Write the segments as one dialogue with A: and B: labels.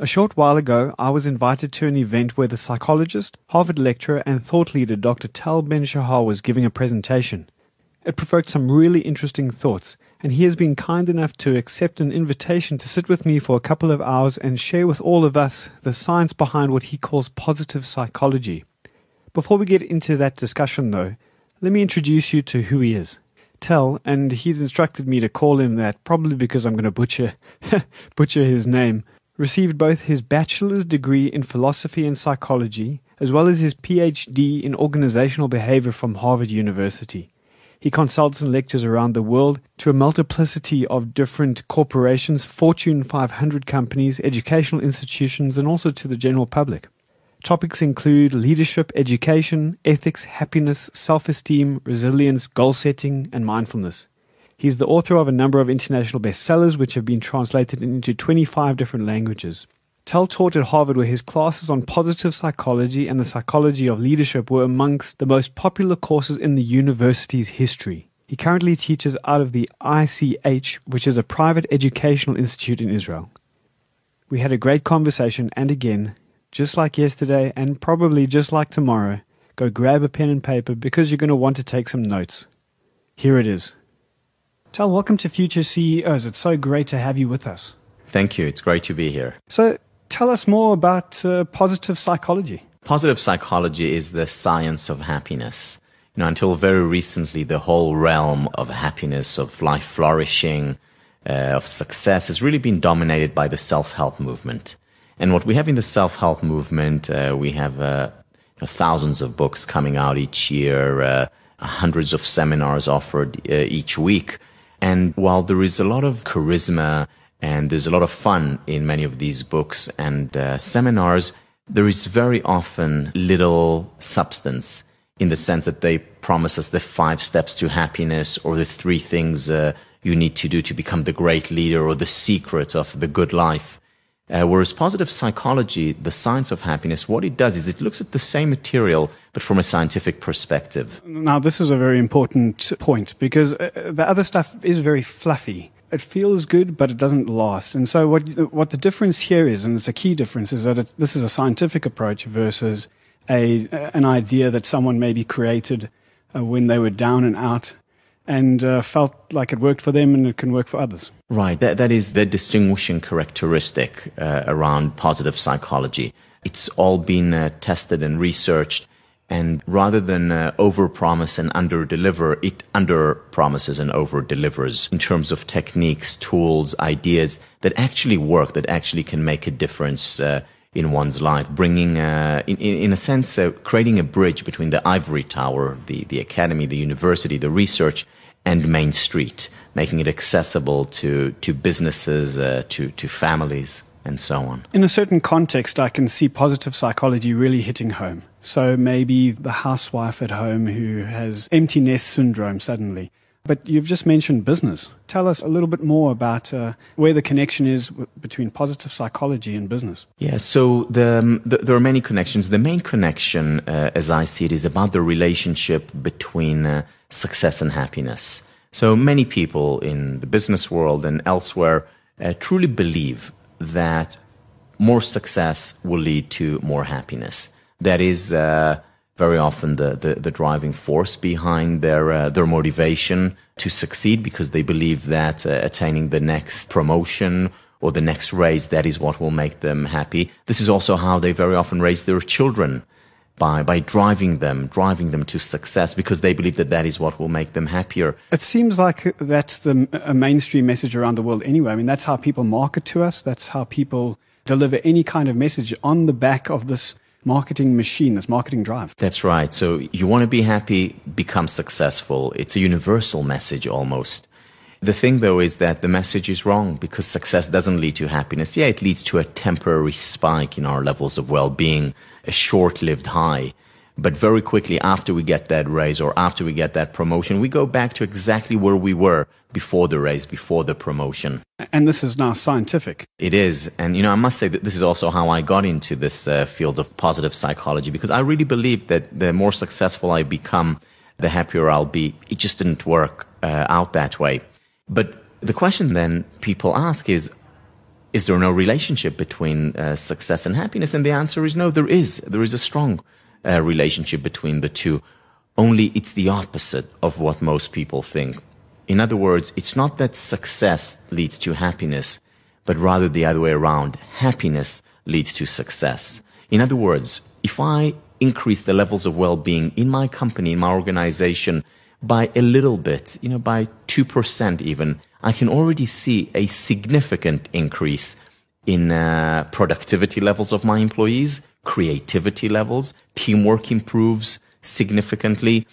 A: A short while ago, I was invited to an event where the psychologist, Harvard lecturer, and thought leader Dr. Tal Ben Shahar was giving a presentation. It provoked some really interesting thoughts, and he has been kind enough to accept an invitation to sit with me for a couple of hours and share with all of us the science behind what he calls positive psychology. Before we get into that discussion, though, let me introduce you to who he is. Tal, and he's instructed me to call him that probably because I'm going to butcher butcher his name received both his bachelor's degree in philosophy and psychology, as well as his PhD in organizational behavior from Harvard University. He consults and lectures around the world to a multiplicity of different corporations, Fortune 500 companies, educational institutions, and also to the general public. Topics include leadership, education, ethics, happiness, self esteem, resilience, goal setting, and mindfulness. He's the author of a number of international bestsellers which have been translated into 25 different languages. Tal taught at Harvard where his classes on positive psychology and the psychology of leadership were amongst the most popular courses in the university's history. He currently teaches out of the ICH, which is a private educational institute in Israel. We had a great conversation and again, just like yesterday and probably just like tomorrow, go grab a pen and paper because you're going to want to take some notes. Here it is. Tal, welcome to Future CEOs. It's so great to have you with us.
B: Thank you. It's great to be here.
A: So, tell us more about uh, positive psychology.
B: Positive psychology is the science of happiness. You know, until very recently, the whole realm of happiness, of life flourishing, uh, of success has really been dominated by the self-help movement. And what we have in the self-help movement, uh, we have uh, thousands of books coming out each year, uh, hundreds of seminars offered uh, each week and while there is a lot of charisma and there's a lot of fun in many of these books and uh, seminars, there is very often little substance in the sense that they promise us the five steps to happiness or the three things uh, you need to do to become the great leader or the secret of the good life. Uh, whereas positive psychology, the science of happiness, what it does is it looks at the same material, but from a scientific perspective.
A: Now, this is a very important point because uh, the other stuff is very fluffy. It feels good, but it doesn't last. And so, what what the difference here is, and it's a key difference, is that this is a scientific approach versus a an idea that someone maybe created uh, when they were down and out and uh, felt like it worked for them and it can work for others.
B: Right. That, that is the distinguishing characteristic uh, around positive psychology. It's all been uh, tested and researched. And rather than uh, overpromise and underdeliver, it underpromises and overdelivers in terms of techniques, tools, ideas that actually work, that actually can make a difference uh, in one's life, bringing, uh, in, in, a sense, uh, creating a bridge between the ivory tower, the, the academy, the university, the research, and Main Street, making it accessible to, to businesses, uh, to, to families, and so on.
A: In a certain context, I can see positive psychology really hitting home. So maybe the housewife at home who has empty nest syndrome suddenly. But you've just mentioned business. Tell us a little bit more about uh, where the connection is w- between positive psychology and business.
B: Yeah, so the, um, the, there are many connections. The main connection, uh, as I see it, is about the relationship between uh, success and happiness. So many people in the business world and elsewhere uh, truly believe that more success will lead to more happiness. That is uh, very often the, the, the, driving force behind their, uh, their motivation to succeed because they believe that uh, attaining the next promotion or the next raise, that is what will make them happy. This is also how they very often raise their children by, by driving them, driving them to success because they believe that that is what will make them happier.
A: It seems like that's the a mainstream message around the world anyway. I mean, that's how people market to us. That's how people deliver any kind of message on the back of this marketing machine, this marketing drive.
B: That's right. So you want to be happy, become successful. It's a universal message almost. The thing though is that the message is wrong because success doesn't lead to happiness. Yeah, it leads to a temporary spike in our levels of well-being, a short-lived high. But very quickly after we get that raise or after we get that promotion, we go back to exactly where we were before the raise, before the promotion.
A: And this is now scientific.
B: It is. And, you know, I must say that this is also how I got into this uh, field of positive psychology because I really believe that the more successful I become, the happier I'll be. It just didn't work uh, out that way. But the question then people ask is, is there no relationship between uh, success and happiness? And the answer is no, there is. There is a strong uh, relationship between the two. Only it's the opposite of what most people think. In other words, it's not that success leads to happiness, but rather the other way around. Happiness leads to success. In other words, if I increase the levels of well-being in my company, in my organization, by a little bit, you know, by 2% even, I can already see a significant increase in uh, productivity levels of my employees, creativity levels, teamwork improves significantly.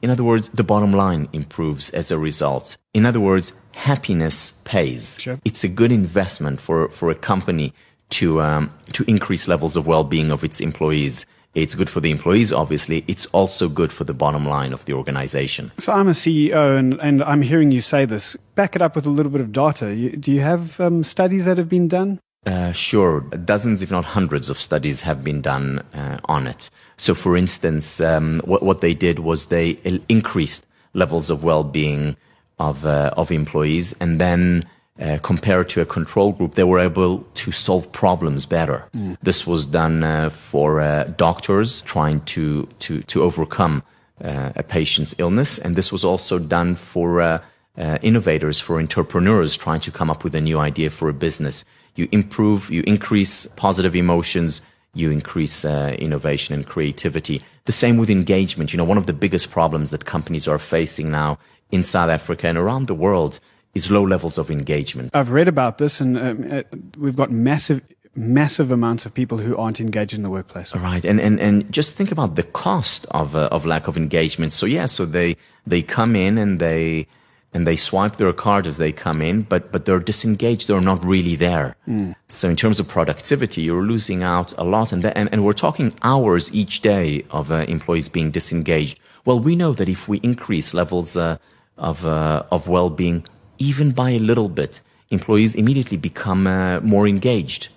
B: In other words, the bottom line improves as a result. In other words, happiness pays.
A: Sure.
B: It's a good investment for, for a company to, um, to increase levels of well-being of its employees. It's good for the employees, obviously. It's also good for the bottom line of the organization.
A: So I'm a CEO, and, and I'm hearing you say this. Back it up with a little bit of data. You, do you have um, studies that have been done?
B: Uh, sure, dozens, if not hundreds, of studies have been done uh, on it. So, for instance, um, what, what they did was they increased levels of well-being of uh, of employees, and then uh, compared to a control group, they were able to solve problems better. Mm. This was done uh, for uh, doctors trying to to to overcome uh, a patient's illness, and this was also done for uh, uh, innovators, for entrepreneurs trying to come up with a new idea for a business. You improve, you increase positive emotions, you increase innovation and creativity. The same with engagement. You know, one of the biggest problems that companies are facing now in South Africa and around the world is low levels of engagement.
A: I've read about this, and um, uh, we've got massive massive amounts of people who aren't engaged in the workplace.
B: Right, and and, and just think about the cost of uh, of lack of engagement. So yeah, so they they come in and they and they swipe their card as they come in, but but they're disengaged. They're not really there. Mm. So in terms of productivity, you're losing out a lot, and and, and we're talking hours each day of uh, employees being disengaged. Well, we know that if we increase levels uh, of uh, of well being even by a little bit, employees immediately become uh, more engaged,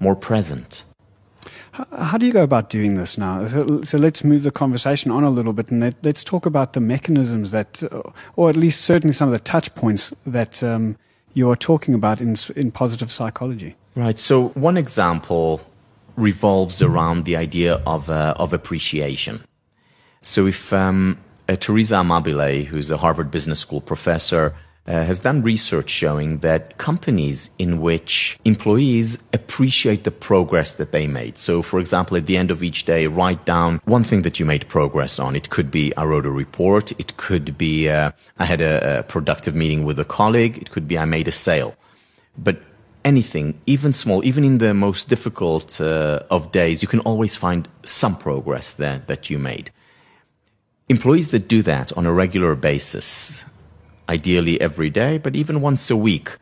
B: more present.
A: How do you go about doing this now? So, let's move the conversation on a little bit and let, us talk about the mechanisms that, uh, or at least certainly some of the touch points that um, you are talking about in, in positive psychology.
B: Right. So, one example revolves around the idea of, uh, of appreciation. So, if um, uh, Teresa Amabile, who's a Harvard Business School professor, uh, has done research showing that companies in which employees appreciate the progress that they made. So, for example, at the end of each day, write down one thing that you made progress on. It could be I wrote a report. It could be uh, I had a, a productive meeting with a colleague. It could be I made a sale. But anything, even small, even in the most difficult uh, of days, you can always find some progress there that you made. Employees that do that on a regular basis ideally every day, but even once a week,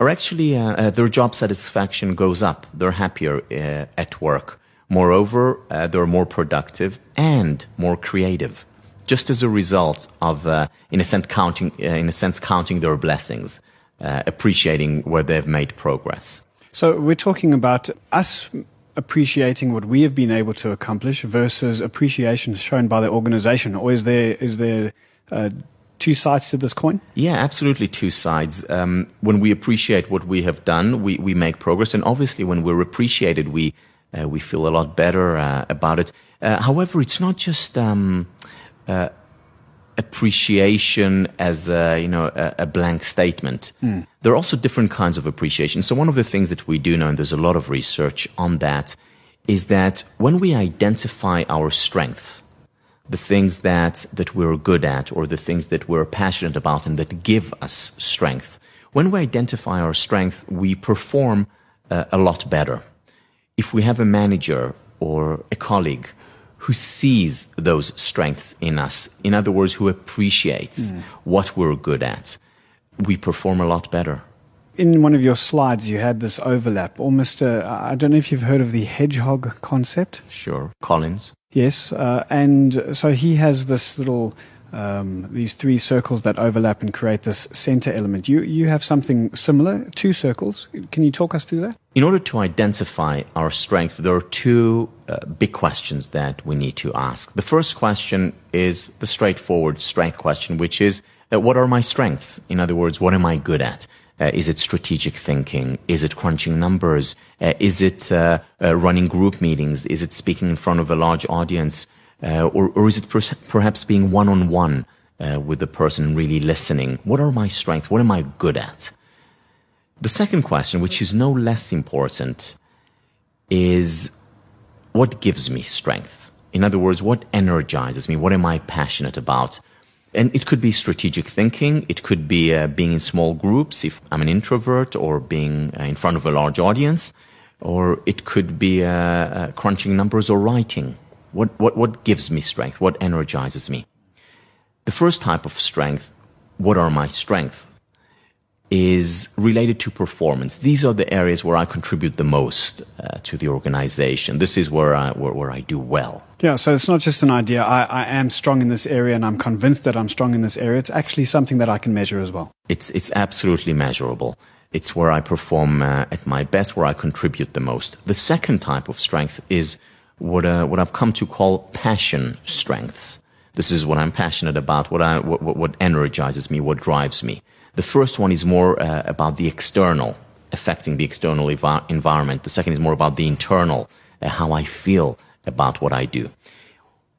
B: are actually uh, uh, their job satisfaction goes up. They're happier uh, at work. Moreover, uh, they're more productive and more creative, just as a result of, in a sense, counting in a sense counting their blessings, appreciating where they've made progress.
A: So we're talking about us appreciating what we have been able to accomplish versus appreciation shown by the organization, or is there is there two sides to this coin?
B: Yeah, absolutely two sides. Um, when we appreciate what we have done, we, we make progress. And obviously, when we're appreciated, we, uh, we feel a lot better uh, about it. Uh, however, it's not just um, uh, appreciation as a, you know, a, a blank statement. Mm. There are also different kinds of appreciation. So, one of the things that we do know, and there's a lot of research on that, is that when we identify our strengths, the things that, that we're good at or the things that we're passionate about and that give us strength. When we identify our strength, we perform uh, a lot better. If we have a manager or a colleague who sees those strengths in us, in other words, who appreciates mm. what we're good at, we perform a lot better.
A: In one of your slides, you had this overlap, almost, I don't know if you've heard of the hedgehog concept.
B: Sure. Collins.
A: Yes, uh, and so he has this little um, these three circles that overlap and create this center element. You you have something similar, two circles. Can you talk us through that?
B: In order to identify our strength, there are two uh, big questions that we need to ask. The first question is the straightforward strength question, which is, uh, what are my strengths? In other words, what am I good at? Uh, is it strategic thinking? Is it crunching numbers? Uh, is it uh, uh running group meetings? Is it speaking in front of a large audience? Uh, or, or, is it per- perhaps being one on one with the person, really listening? What are my strengths? What am I good at? The second question, which is no less important, is what gives me strength? In other words, what energizes me? What am I passionate about? And it could be strategic thinking. It could be uh, being in small groups if I'm an introvert or being uh, in front of a large audience. Or it could be uh, uh crunching numbers or writing. What, what, what gives me strength? What energizes me? The first type of strength, what are my strengths? is related to performance. These are the areas where I contribute the most uh, to the organization. This is where I, where, where I do well.
A: Yeah, so it's not just an idea. I, I am strong in this area and I'm convinced that I'm strong in this area. It's actually something that I can measure as well.
B: It's, it's absolutely measurable. It's where I perform uh, at my best, where I contribute the most. The second type of strength is what, uh, what I've come to call passion strengths. This is what I'm passionate about, what, I, what, what energizes me, what drives me. The first one is more uh, about the external, affecting the external ev- environment. The second is more about the internal, uh, how I feel about what I do.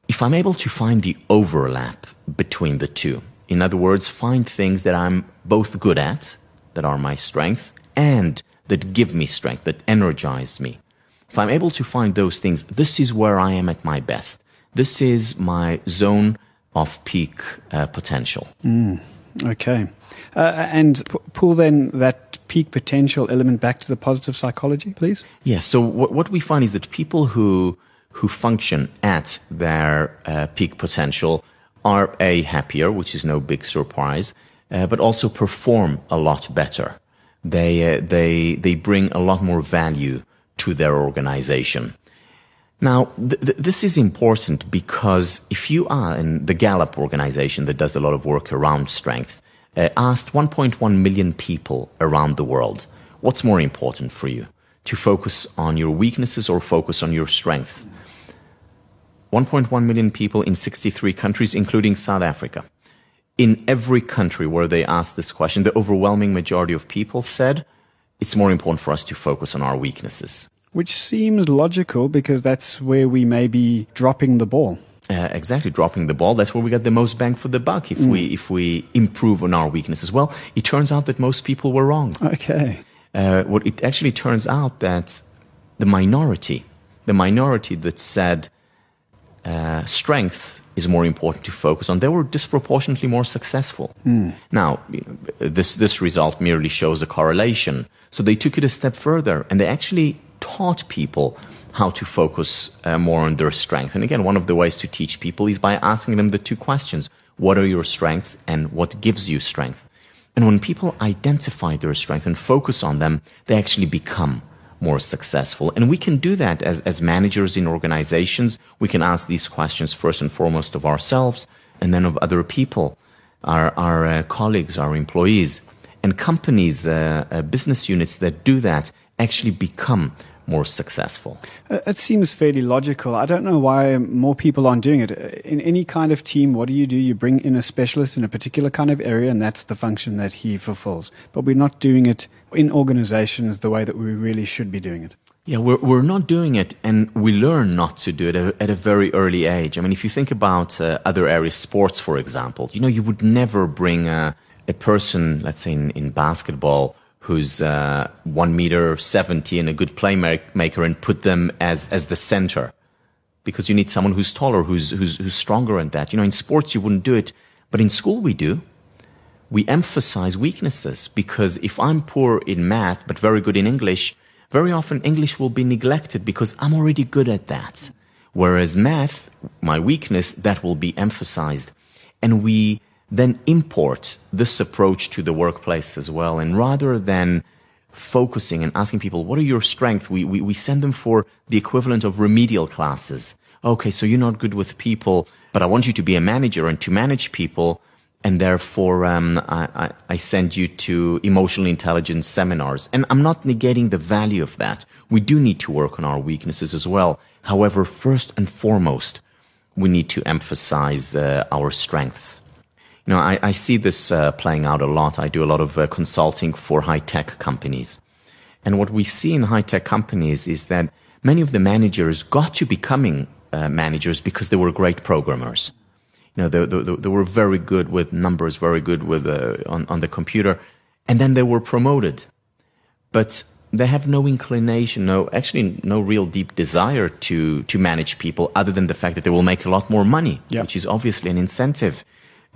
B: If I'm able to find the overlap between the two, in other words, find things that I'm both good at, that are my strengths, and that give me strength, that energize me. If I'm able to find those things, this is where I am at my best. This is my zone of peak uh, potential.
A: Mm, okay. Uh, and p- pull then that peak potential element back to the positive psychology, please.
B: Yes. So what, what we find is that people who who function at their uh, peak potential are a happier, which is no big surprise, uh, but also perform a lot better. They uh, they they bring a lot more value to their organization. Now, th- th- this is important because if you are in the Gallup organization that does a lot of work around strength, uh, asked 1.1 million people around the world, what's more important for you? To focus on your weaknesses or focus on your strengths? 1.1 million people in 63 countries, including South Africa. In every country where they asked this question, the overwhelming majority of people said it's more important for us to focus on our weaknesses.
A: Which seems logical because that's where we may be dropping the ball.
B: Uh, exactly dropping the ball that's where we get the most bang for the buck if mm. we if we improve on our weaknesses well it turns out that most people were wrong
A: okay
B: uh, what it actually turns out that the minority the minority that said uh, strengths is more important to focus on they were disproportionately more successful mm. now this this result merely shows a correlation so they took it a step further and they actually taught people how to focus uh, more on their strength. And again, one of the ways to teach people is by asking them the two questions. What are your strengths and what gives you strength? And when people identify their strength and focus on them, they actually become more successful. And we can do that as, as managers in organizations. We can ask these questions first and foremost of ourselves and then of other people, our, our uh, colleagues, our employees. And companies, uh, uh business units that do that actually become more successful.
A: Uh, it seems fairly logical. I don't know why more people aren't doing it. In any kind of team, what do you do? You bring in a specialist in a particular kind of area, and that's the function that he fulfills. But we're not doing it in organizations the way that we really should be doing it.
B: Yeah, we're, we're not doing it, and we learn not to do it at a very early age. I mean, if you think about uh, other areas, sports, for example, you know, you would never bring a, a person, let's say in, in basketball, who's uh, one meter seventy and a good playmaker, and put them as as the center, because you need someone who's taller, who's who's who's stronger in that. You know, in sports you wouldn't do it, but in school we do. We emphasize weaknesses because if I'm poor in math but very good in English, very often English will be neglected because I'm already good at that. Whereas math, my weakness, that will be emphasized. And we then import this approach to the workplace as well. And rather than focusing and asking people, what are your strengths? We, we, we send them for the equivalent of remedial classes. Okay, so you're not good with people, but I want you to be a manager and to manage people. And therefore, um, I, I, send you to emotional intelligence seminars. And I'm not negating the value of that. We do need to work on our weaknesses as well. However, first and foremost, we need to emphasize uh, our strengths You know, I, I see this uh, playing out a lot. I do a lot of uh, consulting for high tech companies. And what we see in high tech companies is that many of the managers got to becoming uh, managers because they were great programmers. You know, they, they, they were very good with numbers, very good with uh, on, on the computer, and then they were promoted. But they have no inclination, no, actually, no real deep desire to to manage people, other than the fact that they will make a lot more money,
A: Yeah.
B: which is obviously an incentive.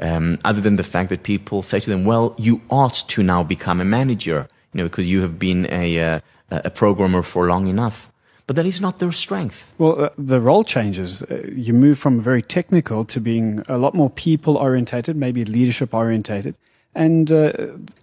B: Um, other than the fact that people say to them, "Well, you ought to now become a manager," you know, because you have been a uh, a programmer for long enough. But that is not their strength.
A: Well, uh, the role changes. Uh, you move from very technical to being a lot more people orientated, maybe leadership orientated. And uh,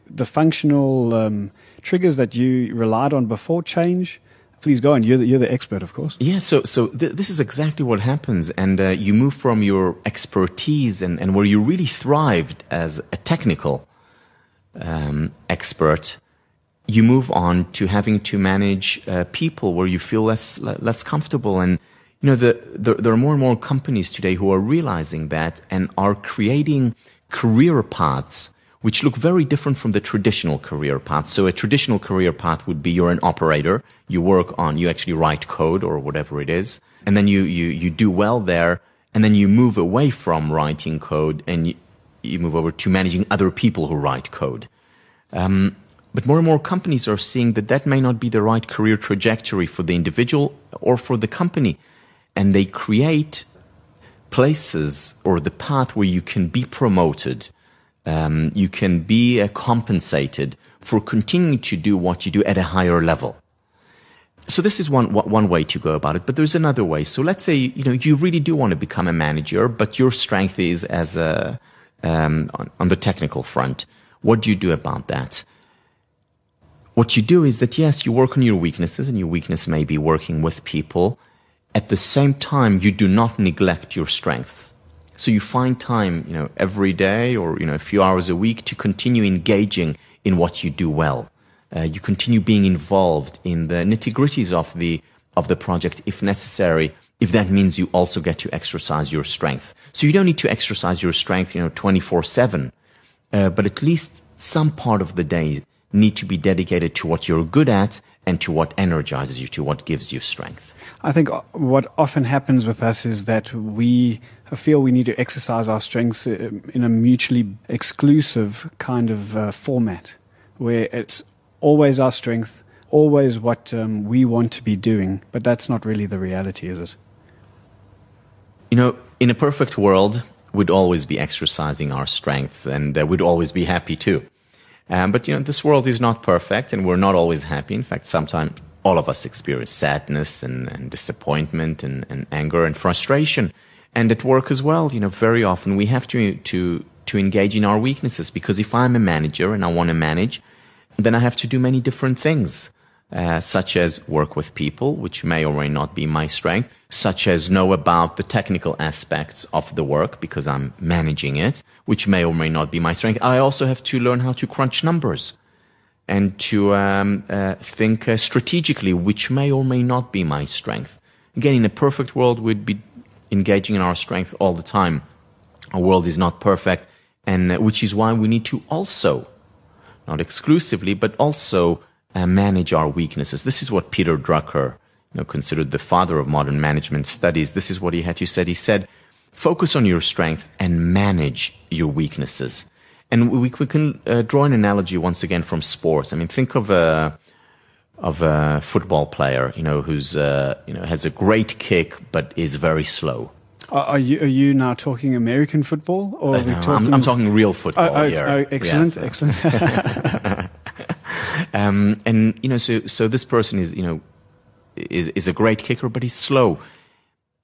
A: the functional um, triggers that you relied on before change. Please go on. You're the, you're the expert, of course.
B: Yeah, so so th- this is exactly what happens, and uh, you move from your expertise and, and where you really thrived as a technical um, expert, you move on to having to manage uh, people where you feel less less comfortable, and you know the, the there are more and more companies today who are realizing that and are creating career paths which look very different from the traditional career path. So a traditional career path would be you're an operator, you work on, you actually write code or whatever it is, and then you, you, you do well there, and then you move away from writing code and you, you move over to managing other people who write code. Um, but more and more companies are seeing that that may not be the right career trajectory for the individual or for the company. And they create places or the path where you can be promoted um, you can be uh, compensated for continuing to do what you do at a higher level. So this is one one way to go about it, but there's another way. So let's say you know you really do want to become a manager, but your strength is as a um, on, on the technical front. What do you do about that? What you do is that yes, you work on your weaknesses, and your weakness may be working with people. At the same time, you do not neglect your strengths. So you find time, you know, every day or you know a few hours a week to continue engaging in what you do well. Uh, you continue being involved in the nitty gritties of the of the project if necessary. If that means you also get to exercise your strength, so you don't need to exercise your strength, you know, twenty four seven, uh, but at least some part of the day need to be dedicated to what you're good at and to what energizes you, to what gives you strength.
A: I think what often happens with us is that we feel we need to exercise our strengths uh, in a mutually exclusive kind of uh, format where it's always our strength, always what um, we want to be doing, but that's not really the reality, is it?
B: You know, in a perfect world, we'd always be exercising our strengths and uh, we'd always be happy too. Um, but, you know, this world is not perfect and we're not always happy. In fact, sometimes all of us experience sadness and, and disappointment and, and anger and frustration. And at work as well, you know, very often we have to, to, to engage in our weaknesses because if I'm a manager and I want to manage, then I have to do many different things, uh, such as work with people, which may or may not be my strength, such as know about the technical aspects of the work because I'm managing it, which may or may not be my strength. I also have to learn how to crunch numbers and to um, uh, think uh, strategically, which may or may not be my strength. Again, in a perfect world, we'd be engaging in our strength all the time. Our world is not perfect, and uh, which is why we need to also, not exclusively, but also uh, manage our weaknesses. This is what Peter Drucker, you know, considered the father of modern management studies. This is what he had to say. He said, "Focus on your strengths and manage your weaknesses." And we, we can uh, draw an analogy once again from sports. I mean, think of a of a football player, you know, who's uh, you know has a great kick but is very slow.
A: Are, are you are you now talking American football, or are we talking?
B: I'm, I'm talking real football
A: Oh, oh,
B: here.
A: oh, excellent,
B: Yes.
A: excellent.
B: Um, and you know, so so this person is you know is is a great kicker, but he's slow.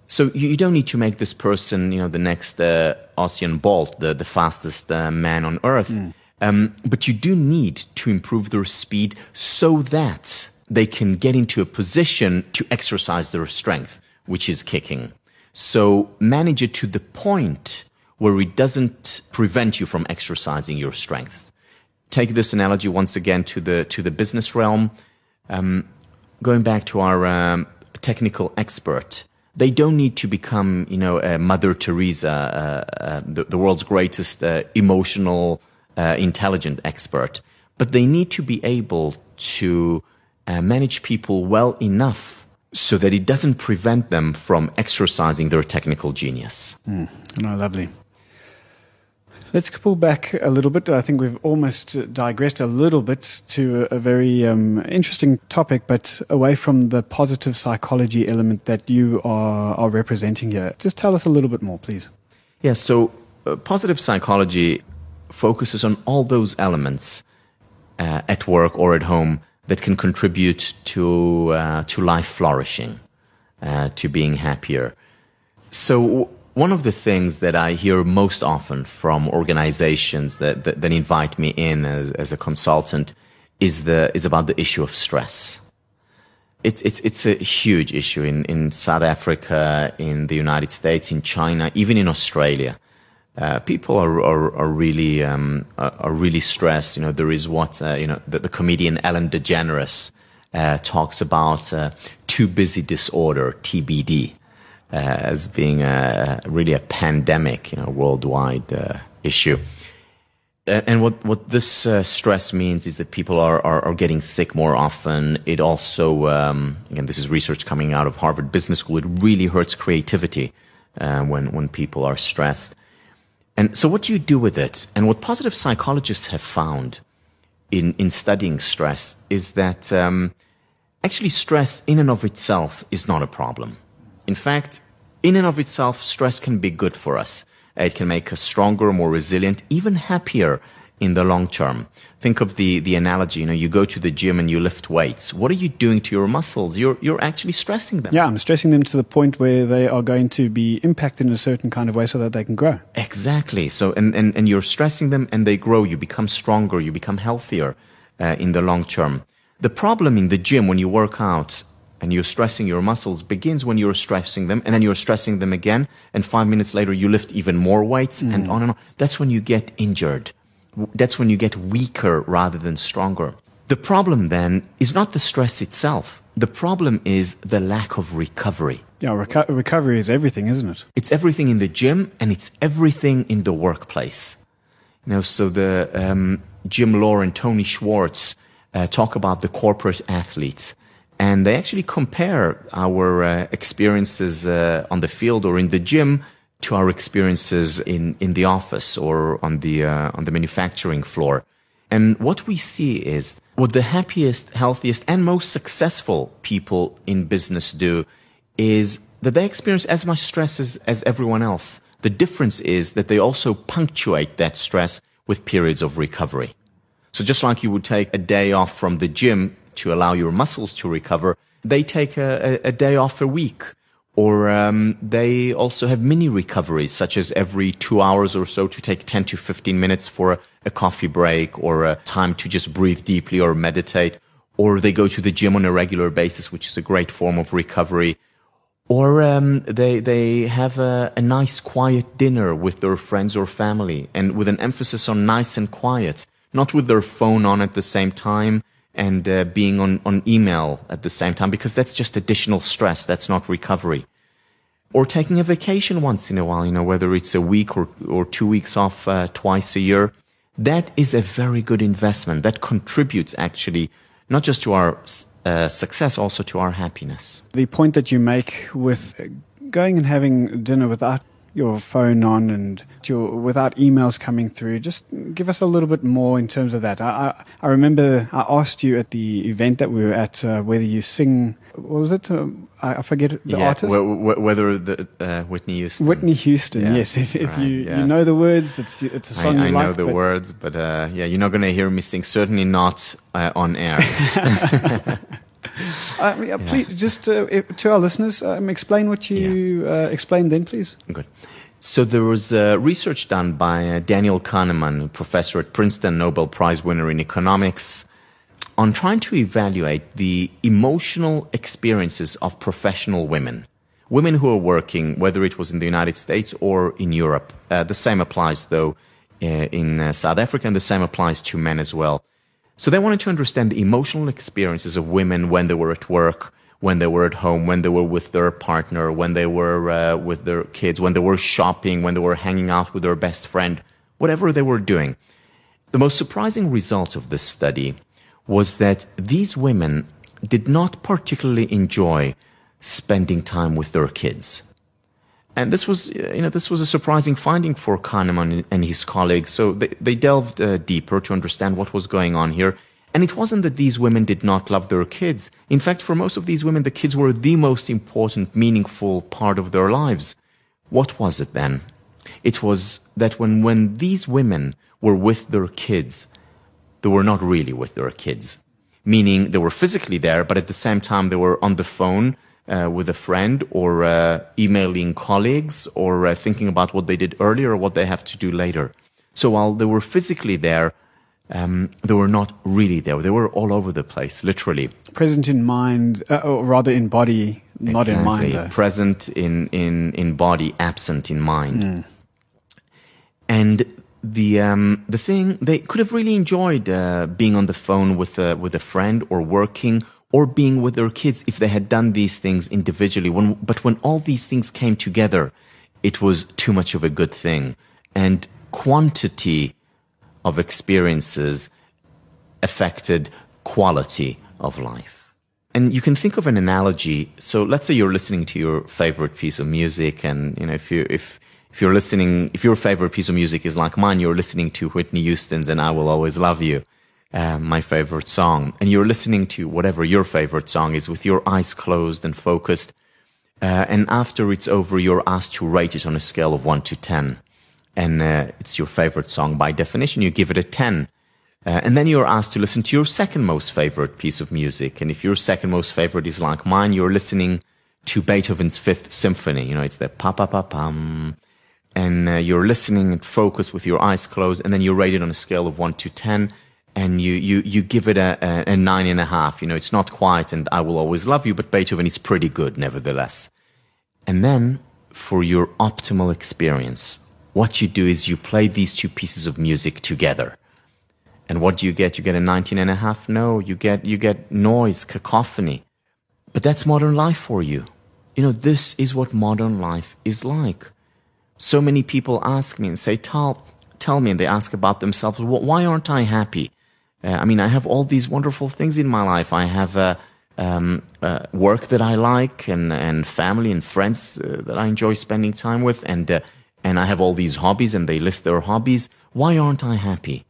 B: So you, you don't need to make this person you know the next uh, Usain Bolt, the the fastest uh, man on earth. Um, but you do need to improve their speed so that they can get into a position to exercise their strength, which is kicking. So manage it to the point where it doesn't prevent you from exercising your strength. Take this analogy once again to the to the business realm. Um, going back to our um, technical expert, They don't need to become, you know, a Mother Teresa, uh, uh, the, the, world's greatest uh, emotional, uh, intelligent expert, but they need to be able to uh, manage people well enough so that it doesn't prevent them from exercising their technical genius.
A: Mm, no, lovely. Let's pull back a little bit. I think we've almost digressed a little bit to a very um, interesting topic, but away from the positive psychology element that you are, are representing here. Just tell us a little bit more, please.
B: Yeah, so uh, positive psychology focuses on all those elements uh, at work or at home that can contribute to, uh, to life flourishing, uh, to being happier. So, one of the things that I hear most often from organizations that, that, that invite me in as, as, a consultant is the is about the issue of stress. It's it's it's a huge issue in, in South Africa, in the United States, in China, even in Australia. Uh, people are are, are really um, are really stressed. You know, there is what uh, you know the, the, comedian Ellen DeGeneres uh, talks about uh, too busy disorder (TBD) as being a, really a pandemic, you know, worldwide uh, issue. And what, what this uh, stress means is that people are, are, are, getting sick more often. It also, um, again, this is research coming out of Harvard Business School. It really hurts creativity uh, when, when people are stressed. And so, what do you do with it? And what positive psychologists have found in, in studying stress is that um, actually stress in and of itself is not a problem. In fact, in and of itself, stress can be good for us. It can make us stronger, more resilient, even happier in the long term. Think of the, the analogy, you know, you go to the gym and you lift weights. What are you doing to your muscles? You're, you're actually stressing them.
A: Yeah, I'm stressing them to the point where they are going to be impacted in a certain kind of way so that they can grow.
B: Exactly. So, and, and, and you're stressing them and they grow. You become stronger. You become healthier uh, in the long term. The problem in the gym when you work out and you're stressing your muscles begins when you're stressing them and then you're stressing them again and five minutes later you lift even more weights mm. and on and on. That's when you get injured. That's when you get weaker rather than stronger. The problem then is not the stress itself. The problem is the lack of recovery.
A: Yeah, reco- recovery is everything, isn't it?
B: It's everything in the gym and it's everything in the workplace. You know, so the um, Jim Loehr and Tony Schwartz uh, talk about the corporate athletes and they actually compare our uh, experiences uh, on the field or in the gym to our experiences in, in the office or on the uh, on the manufacturing floor. And what we see is what the happiest, healthiest, and most successful people in business do is that they experience as much stress as, as everyone else. The difference is that they also punctuate that stress with periods of recovery. So just like you would take a day off from the gym to allow your muscles to recover, they take a, a, a day off a week. Or um, they also have mini recoveries, such as every two hours or so to take 10 to 15 minutes for a, a coffee break or a time to just breathe deeply or meditate. Or they go to the gym on a regular basis, which is a great form of recovery. Or um, they they have a, a, nice quiet dinner with their friends or family, and with an emphasis on nice and quiet, not with their phone on at the same time, and uh, being on, on email at the same time because that's just additional stress. That's not recovery. Or taking a vacation once in a while, you know, whether it's a week or, or two weeks off uh, twice a year. That is a very good investment. That contributes actually not just to our uh, success, also to our happiness.
A: The point that you make with going and having dinner without your phone on and your, without emails coming through. Just give us a little bit more in terms of that. I, I, I remember I asked you at the event that we were at uh, whether you sing. What was it? Um, I, I, forget the yeah, artist.
B: whether the uh, Whitney Houston.
A: Whitney Houston. Yeah. Yes. If, if right, you yes. you know the words, it's it's a song
B: I,
A: you
B: like.
A: I
B: know the words, but uh, yeah, you're not going to hear me sing. Certainly not uh, on air.
A: Uh, yeah, please, just uh, to our listeners, um, explain what you yeah. uh, explained then, please.
B: Good. So there was uh, research done by uh, Daniel Kahneman, professor at Princeton, Nobel Prize winner in economics, on trying to evaluate the emotional experiences of professional women. Women who are working, whether it was in the United States or in Europe. Uh, the same applies, though, in South Africa, and the same applies to men as well. So they wanted to understand the emotional experiences of women when they were at work, when they were at home, when they were with their partner, when they were uh, with their kids, when they were shopping, when they were hanging out with their best friend, whatever they were doing. The most surprising result of this study was that these women did not particularly enjoy spending time with their kids. And this was, you know, this was a surprising finding for Kahneman and his colleagues. So they, they delved uh, deeper to understand what was going on here. And it wasn't that these women did not love their kids. In fact, for most of these women, the kids were the most important, meaningful part of their lives. What was it then? It was that when, when these women were with their kids, they were not really with their kids. Meaning they were physically there, but at the same time they were on the phone uh, with a friend or uh, emailing colleagues or uh, thinking about what they did earlier or what they have to do later. So while they were physically there, um, they were not really there. They were all over the place, literally.
A: Present in mind, uh, or rather in body, not exactly. in mind. Though.
B: Present in, in, in body, absent in mind. Mm. And the um, the thing they could have really enjoyed uh, being on the phone with a, with a friend or working or being with their kids if they had done these things individually. When, but when all these things came together, it was too much of a good thing. And quantity of experiences affected quality of life. And you can think of an analogy. So let's say you're listening to your favorite piece of music and, you know, if you, if, if you're listening, if your favorite piece of music is like mine, you're listening to Whitney Houston's and I Will Always Love You, uh, my favorite song. And you're listening to whatever your favorite song is with your eyes closed and focused. Uh, and after it's over, you're asked to rate it on a scale of 1 to 10 and uh, it's your favorite song by definition, you give it a 10. Uh, and then you're asked to listen to your second most favorite piece of music. And if your second most favorite is like mine, you're listening to Beethoven's Fifth Symphony. You know, it's the pa pa pa pum. And uh, you're listening and focus with your eyes closed. And then you rate it on a scale of one to 10. And you, you, you give it a, a, a nine and a half. You know, it's not quite, and I will always love you, but Beethoven is pretty good nevertheless. And then for your optimal experience what you do is you play these two pieces of music together. And what do you get? You get a 19 and a half? No, you get, you get noise, cacophony. But that's modern life for you. You know, this is what modern life is like. So many people ask me and say, tell, tell me, and they ask about themselves, well, why aren't I happy? Uh, I mean, I have all these wonderful things in my life. I have uh, um, uh, work that I like and, and family and friends uh, that I enjoy spending time with and uh, and I have all these hobbies and they list their hobbies. Why aren't I happy?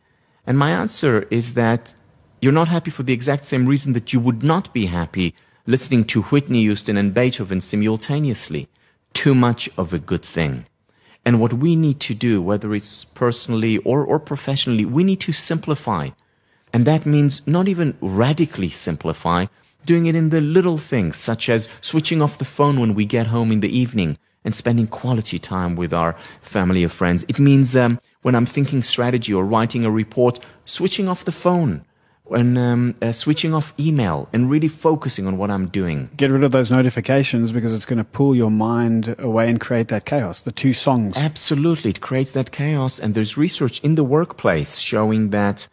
B: And my answer is that you're not happy for the exact same reason that you would not be happy listening to Whitney Houston and Beethoven simultaneously. Too much of a good thing. And what we need to do, whether it's personally or, or professionally, we need to simplify. And that means not even radically simplify, doing it in the little things, such as switching off the phone when we get home in the evening, and spending quality time with our family or friends. It means um, when I'm thinking strategy or writing a report, switching off the phone and um, uh, switching off email and really focusing on what I'm doing.
A: Get rid of those notifications because it's going to pull your mind away and create that chaos. The two songs.
B: Absolutely. It creates that chaos. And there's research in the workplace showing that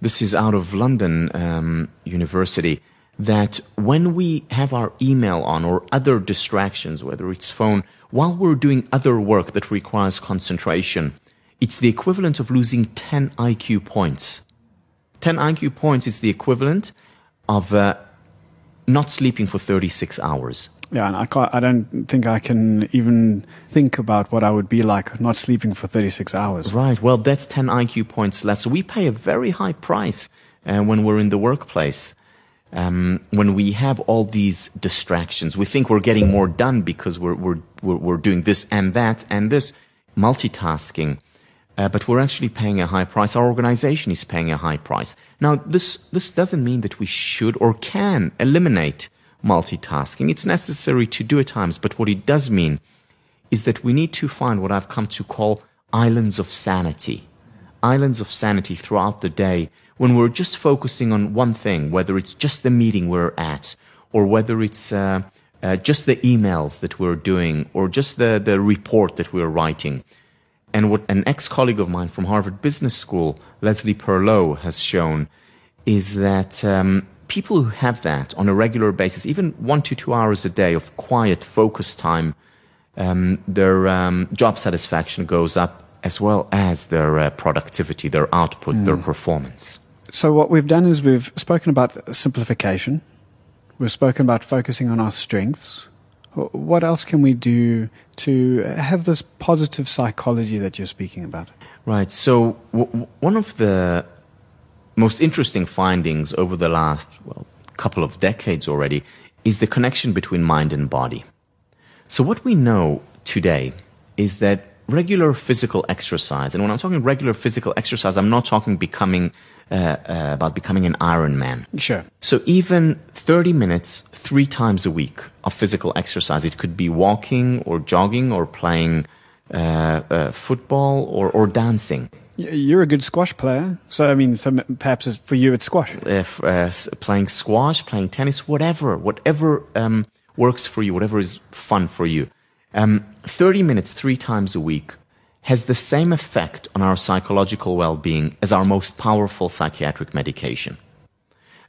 B: this is out of London um, University that when we have our email on or other distractions, whether it's phone, while we're doing other work that requires concentration, it's the equivalent of losing 10 IQ points. 10 IQ points is the equivalent of uh, not sleeping for 36 hours.
A: Yeah, and I, can't, I don't think I can even think about what I would be like not sleeping for 36 hours.
B: Right. Well, that's 10 IQ points less. So we pay a very high price uh, when we're in the workplace um, when we have all these distractions, we think we're getting more done because we're, we're, we're, we're doing this and that and this, multitasking. Uh, but we're actually paying a high price. Our organization is paying a high price. Now, this, this doesn't mean that we should or can eliminate multitasking. It's necessary to do at times, but what it does mean is that we need to find what I've come to call islands of sanity. Islands of sanity throughout the day when we're just focusing on one thing, whether it's just the meeting we're at, or whether it's uh, uh, just the emails that we're doing, or just the, the report that we're writing. And what an ex colleague of mine from Harvard Business School, Leslie Perlow, has shown is that um, people who have that on a regular basis, even one to two hours a day of quiet focus time, um, their um, job satisfaction goes up as well as their uh, productivity, their output, mm. their performance.
A: So, what we've done is we've spoken about simplification, we've spoken about focusing on our strengths. What else can we do to have this positive psychology that you're speaking about?
B: Right. So, w- one of the most interesting findings over the last well, couple of decades already is the connection between mind and body. So, what we know today is that regular physical exercise, and when I'm talking regular physical exercise, I'm not talking becoming uh, uh, about becoming an Iron Man.
A: Sure.
B: So even 30 minutes, three times a week of physical exercise, it could be walking or jogging or playing uh, uh football or, or dancing.
A: You're a good squash player, so I mean, so perhaps for you it's squash.
B: If uh, playing squash, playing tennis, whatever, whatever um, works for you, whatever is fun for you. Um, 30 minutes three times a week has the same effect on our psychological well-being as our most powerful psychiatric medication.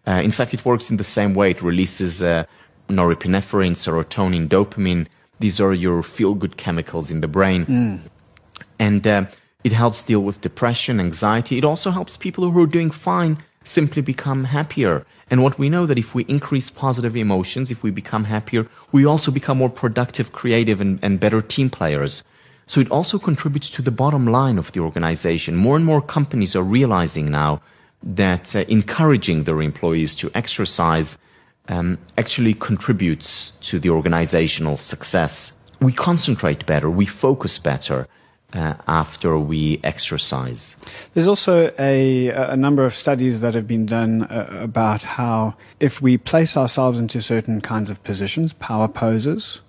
B: Uh, in fact, it works in the same way. It releases uh, norepinephrine, serotonin, dopamine. These are your feel-good chemicals in the brain. Mm. And uh, it helps deal with depression, anxiety. It also helps people who are doing fine simply become happier. And what we know that if we increase positive emotions, if we become happier, we also become more productive, creative, and, and better team players. So it also contributes to the bottom line of the organization. More and more companies are realizing now that uh, encouraging their employees to exercise um, actually contributes to the organizational success. We concentrate better, we focus better, uh, after we exercise.
A: There's also a, a number of studies that have been done uh, about how if we place ourselves into certain kinds of positions, power poses,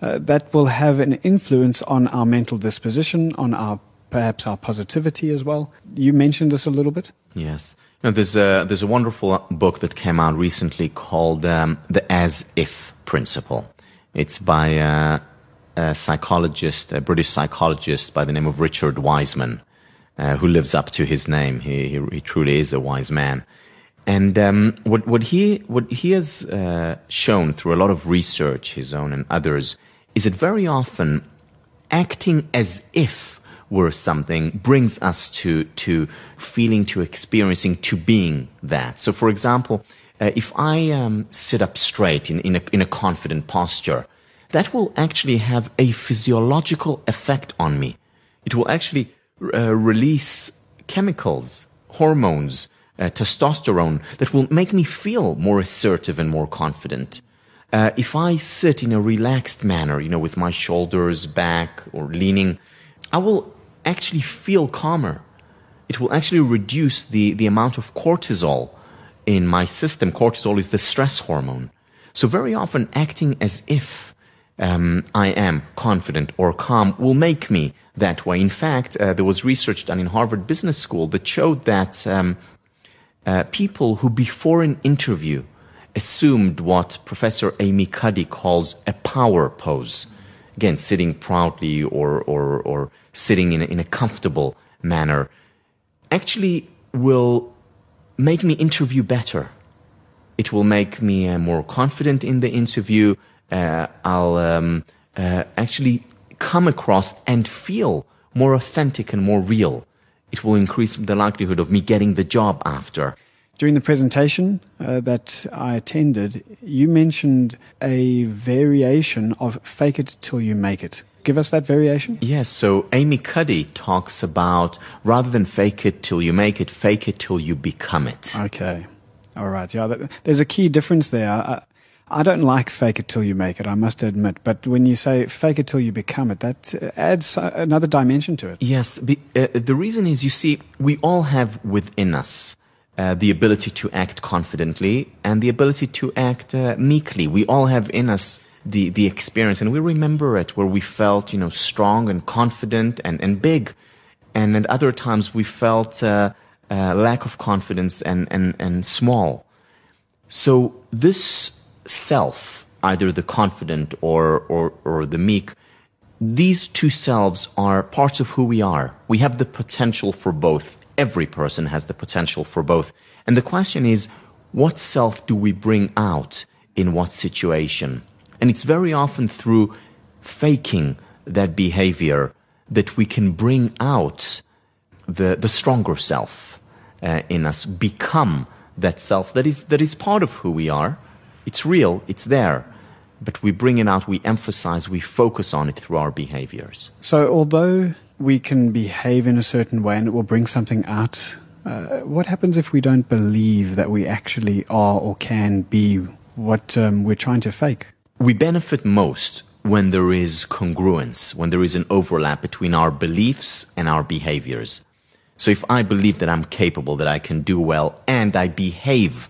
A: uh, that will have an influence on our mental disposition, on our perhaps our positivity as well. You mentioned this a little bit.
B: Yes. You know, there's a there's a wonderful book that came out recently called um, the As If Principle. It's by uh, a psychologist, a British psychologist by the name of Richard Wiseman, uh, who lives up to his name. He, he, he truly is a wise man. And um, what, what, he, what he has uh, shown through a lot of research, his own and others, is that very often acting as if we're something brings us to, to feeling, to experiencing, to being that. So, for example, uh, if I um, sit up straight in, in, a, in a confident posture, that will actually have a physiological effect on me. It will actually uh, release chemicals, hormones, uh, testosterone that will make me feel more assertive and more confident. Uh, if I sit in a relaxed manner, you know, with my shoulders back or leaning, I will actually feel calmer. It will actually reduce the, the amount of cortisol in my system. Cortisol is the stress hormone. So very often acting as if um, I am confident or calm will make me that way. In fact, uh, there was research done in Harvard Business School that showed that um, uh, people who before an interview assumed what Professor Amy Cuddy calls a power pose, again, sitting proudly or, or, or sitting in a, in a comfortable manner, actually will make me interview better. It will make me uh, more confident in the interview I'll um, uh, actually come across and feel more authentic and more real. It will increase the likelihood of me getting the job after.
A: During the presentation uh, that I attended, you mentioned a variation of fake it till you make it. Give us that variation.
B: Yes, so Amy Cuddy talks about rather than fake it till you make it, fake it till you become it.
A: Okay. All right. Yeah, that, there's a key difference there. I, I don't like fake it till you make it, I must admit. But when you say fake it till you become it, that adds another dimension to it.
B: Yes. Be, uh, the reason is, you see, we all have within us uh, the ability to act confidently and the ability to act uh, meekly. We all have in us the, the experience and we remember it where we felt, you know, strong and confident and, and big. And at other times we felt uh, uh, lack of confidence and, and, and small. So this self, either the confident or, or, or the meek, these two selves are parts of who we are. We have the potential for both. Every person has the potential for both. And the question is, what self do we bring out in what situation? And it's very often through faking that behavior that we can bring out the, the stronger self uh, in us, become that self that is, that is part of who we are. It's real, it's there, but we bring it out, we emphasize, we focus on it through our behaviors.
A: So, although we can behave in a certain way and it will bring something out, uh, what happens if we don't believe that we actually are or can be what um, we're trying to fake?
B: We benefit most when there is congruence, when there is an overlap between our beliefs and our behaviors. So if I believe that I'm capable, that I can do well, and I behave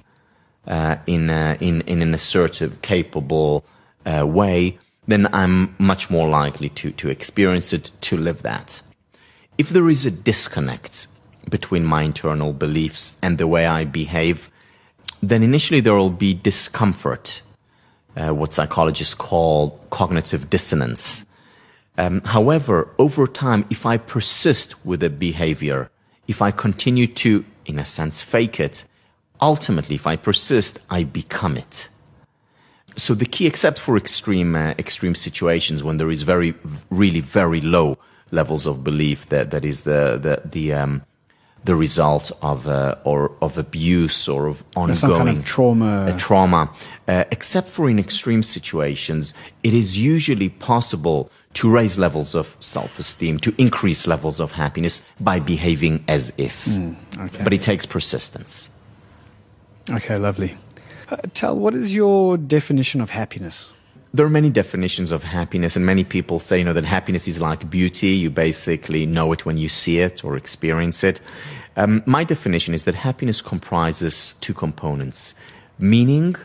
B: uh, in, uh, in, in an assertive, capable uh, way, then I'm much more likely to, to experience it, to live that. If there is a disconnect between my internal beliefs and the way I behave, then initially there will be discomfort uh, what psychologists call cognitive dissonance. Um, however, over time, if I persist with a behavior, if I continue to, in a sense, fake it, ultimately, if I persist, I become it. So the key, except for extreme, uh, extreme situations when there is very, really very low levels of belief that, that is the, the, the, um, the result of uh, or of abuse or of ongoing
A: kind of trauma.
B: Uh, trauma. Uh, except for in extreme situations, it is usually possible to raise levels of self-esteem, to increase levels of happiness by behaving as if. Mm, okay. But it takes persistence.
A: Okay, lovely. Uh, Tal, what is your definition of happiness?
B: there are many definitions of happiness, and many people say, you know, that happiness is like beauty. You basically know it when you see it or experience it. Um, my definition is that happiness comprises two components meaning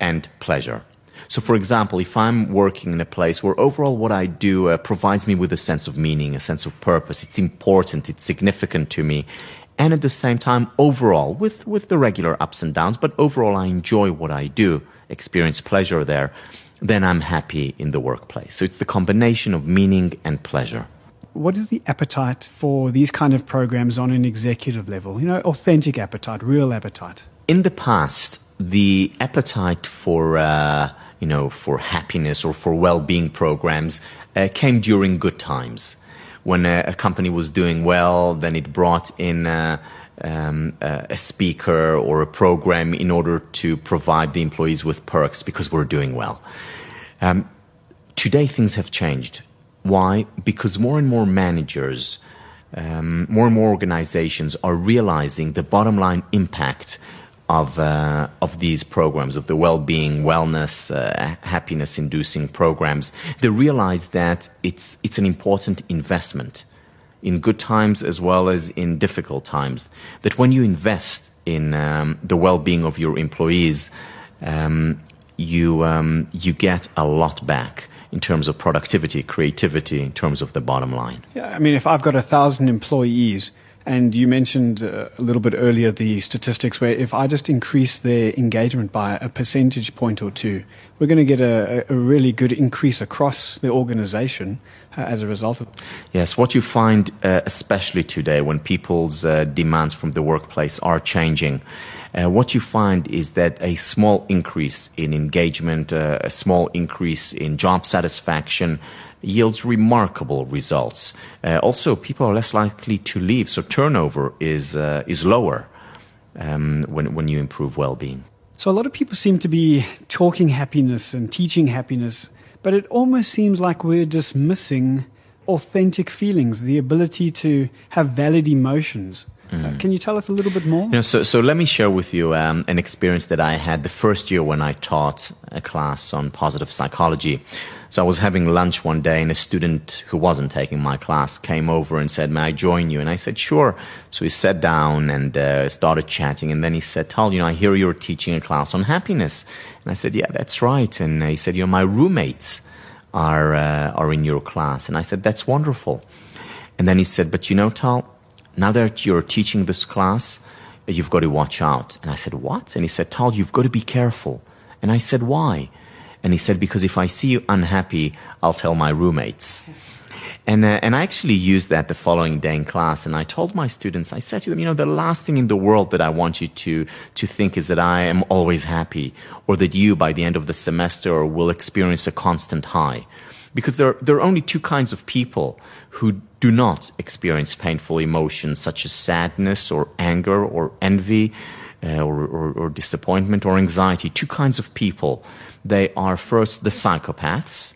B: and pleasure. So, for example, if I'm working in a place where overall what I do uh, provides me with a sense of meaning, a sense of purpose, it's important, it's significant to me, and at the same time, overall, with, with the regular ups and downs, but overall I enjoy what I do, experience pleasure there, then I'm happy in the workplace. So it's the combination of meaning and pleasure.
A: What is the appetite for these kind of programs on an executive level? You know, authentic appetite, real appetite.
B: In the past, the appetite for uh, you know for happiness or for well-being programs uh, came during good times. When a, a, company was doing well, then it brought in. Uh, um, a speaker or a program in order to provide the employees with perks because we're doing well. Um, today, things have changed. Why? Because more and more managers, um, more and more organizations are realizing the bottom line impact of uh, of these programs, of the well-being, wellness, uh, happiness-inducing programs. They realize that it's it's an important investment in good times as well as in difficult times. That when you invest in um, the well-being of your employees, um, you um, you get a lot back in terms of productivity, creativity, in terms of the bottom line.
A: Yeah, I mean, if I've got a thousand employees, and you mentioned uh, a little bit earlier the statistics where if I just increase their engagement by a percentage point or two, we're going to get a, a really good increase across the organization uh, as a result of it.
B: Yes, what you find, uh, especially today when people's uh, demands from the workplace are changing, uh, what you find is that a small increase in engagement, uh, a small increase in job satisfaction, yields remarkable results. Uh, also, people are less likely to leave, so turnover is uh, is lower um, when when you improve well-being.
A: So a lot of people seem to be talking happiness and teaching happiness, but it almost seems like we're dismissing authentic feelings, the ability to have valid emotions. Mm. Uh, can you tell us a little bit more?
B: So, so let me share with you um, an experience that I had the first year when I taught a class on positive psychology. So I was having lunch one day, and a student who wasn't taking my class came over and said, "May I join you?" And I said, "Sure." So he sat down and uh, started chatting, and then he said, "Tal, you know, I hear you're teaching a class on happiness." And I said, "Yeah, that's right." And he said, "You know, my roommates are uh, are in your class," and I said, "That's wonderful." And then he said, "But you know, Tal." Now that you're teaching this class, you've got to watch out. And I said, what? And he said, Tal, you've got to be careful. And I said, why? And he said, because if I see you unhappy, I'll tell my roommates. And, uh, and I actually used that the following day in class. And I told my students, I said to them, you know, the last thing in the world that I want you to, to think is that I am always happy or that you, by the end of the semester, will experience a constant high. Because there, there are only two kinds of people who do not experience painful emotions such as sadness or anger or envy uh, or, or, or disappointment or anxiety. Two kinds of people. They are first the psychopaths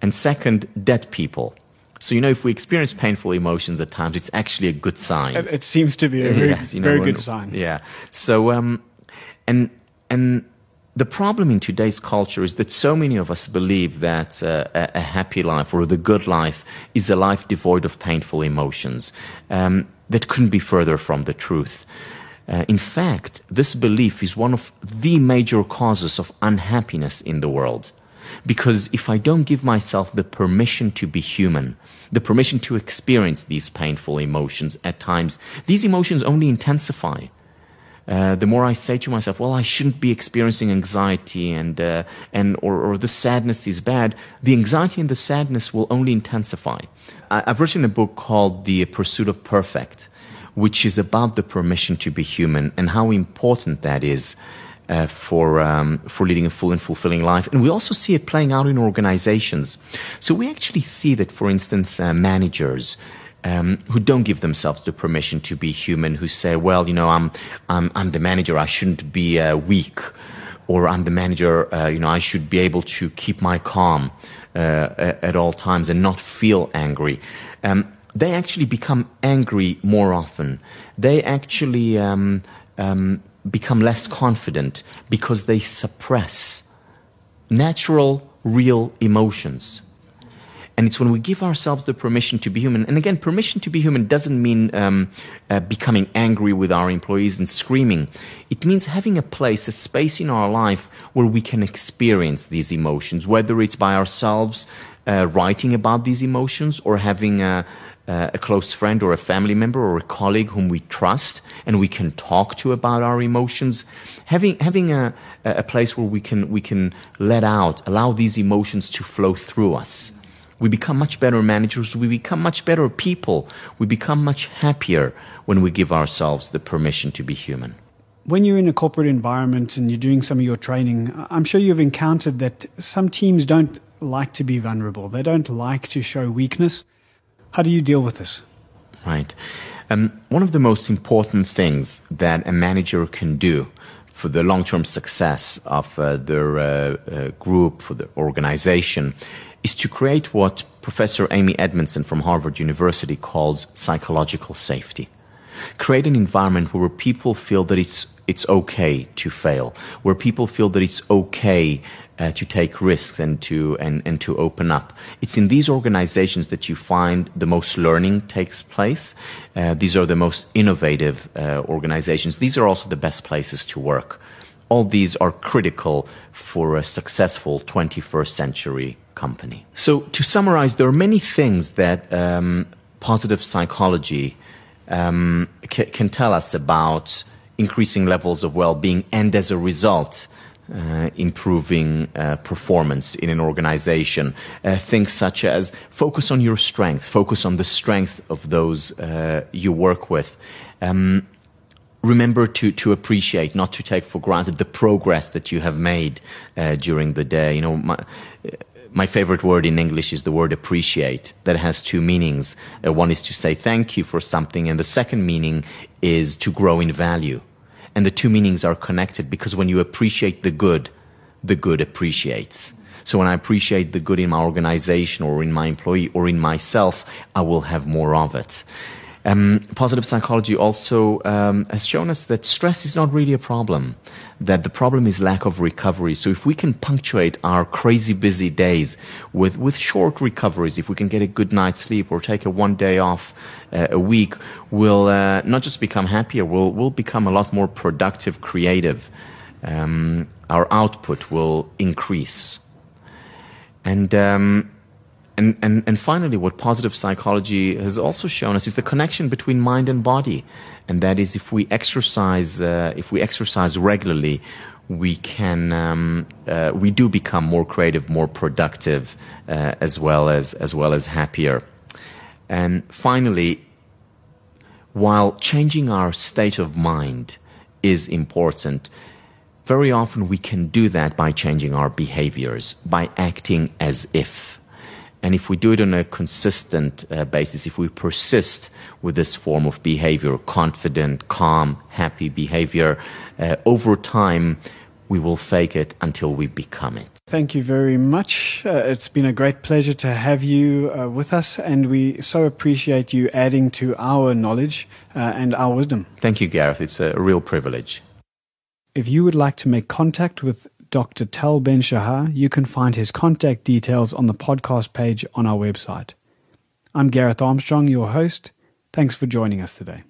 B: and second, dead people. So, you know, if we experience painful emotions at times, it's actually a good sign.
A: It, seems to be a very, yes, you know, very good sign.
B: Yeah. So, um, and, and the problem in today's culture is that so many of us believe that uh, a, happy life or the good life is a life devoid of painful emotions. Um, that couldn't be further from the truth. Uh, in fact, this belief is one of the major causes of unhappiness in the world. Because if I don't give myself the permission to be human, the permission to experience these painful emotions at times, these emotions only intensify. Uh, the more I say to myself, well, I shouldn't be experiencing anxiety and, uh, and or, or the sadness is bad, the anxiety and the sadness will only intensify. I, I've written a book called The Pursuit of Perfect, which is about the permission to be human and how important that is uh, for um, for leading a full and fulfilling life. And we also see it playing out in organizations. So we actually see that, for instance, uh, managers. Um, who don't give themselves the permission to be human, who say, "Well, you know, I'm I'm, I'm the manager. I shouldn't be uh, weak, or I'm the manager. Uh, you know, I should be able to keep my calm uh, at all times and not feel angry." Um, they actually become angry more often. They actually um, um become less confident because they suppress natural, real emotions. And it's when we give ourselves the permission to be human. And again, permission to be human doesn't mean um, uh, becoming angry with our employees and screaming. It means having a place, a space in our life where we can experience these emotions, whether it's by ourselves uh, writing about these emotions or having a, a close friend or a family member or a colleague whom we trust and we can talk to about our emotions having having a, a place where we can we can let out allow these emotions to flow through us we become much better managers. We become much better people. We become much happier when we give ourselves the permission to be human.
A: When you're in a corporate environment and you're doing some of your training i'm sure you've encountered that some teams don't like to be vulnerable. They don't like to show weakness. How do you deal with this?
B: Right. Um, one of the most important things that a manager can do for the long-term success of uh, their uh, uh, group, for the organization, is to create what Professor Amy Edmondson from Harvard University calls psychological safety. Create an environment where people feel that it's it's okay to fail, where people feel that it's okay uh, to take risks and to and, and to open up. It's in these organizations that you find the most learning takes place. Uh, these are the most innovative uh, organizations. These are also the best places to work. All these are critical for a successful 21st century company. So, to summarize, there are many things that um, positive psychology um, can tell us about increasing levels of well-being, and as a result, uh, improving uh, performance in an organization. Uh, things such as focus on your strength, focus on the strength of those uh, you work with. Um, remember to, to appreciate, not to take for granted the progress that you have made uh, during the day. You know, my, my favorite word in English is the word appreciate. That has two meanings. Uh, one is to say thank you for something, and the second meaning is to grow in value. And the two meanings are connected because when you appreciate the good, the good appreciates. So when I appreciate the good in my organization or in my employee or in myself, I will have more of it. Um, positive psychology also um, has shown us that stress is not really a problem, that the problem is lack of recovery. So if we can punctuate our crazy busy days with, with short recoveries, if we can get a good night's sleep or take a one day off uh, a week, we'll uh, not just become happier, we'll, we'll become a lot more productive, creative. Um, our output will increase. And um, and, and, and finally, what positive psychology has also shown us is the connection between mind and body. And that is if we exercise, uh, if we exercise regularly, we can, um, uh, we do become more creative, more productive, uh, as well as, as well as happier. And finally, while changing our state of mind is important, very often we can do that by changing our behaviors, by acting as if. And if we do it on a consistent uh, basis, if we persist with this form of behavior, confident, calm, happy behavior, uh, over time, we will fake it until we become it.
A: Thank you very much. Uh, it's been a great pleasure to have you uh, with us, and we so appreciate you adding to our knowledge uh, and our wisdom.
B: Thank you, Gareth. It's a real privilege.
A: If you would like to make contact with Dr. Tal Ben Shahar, you can find his contact details on the podcast page on our website. I'm Gareth Armstrong, your host. Thanks for joining us today.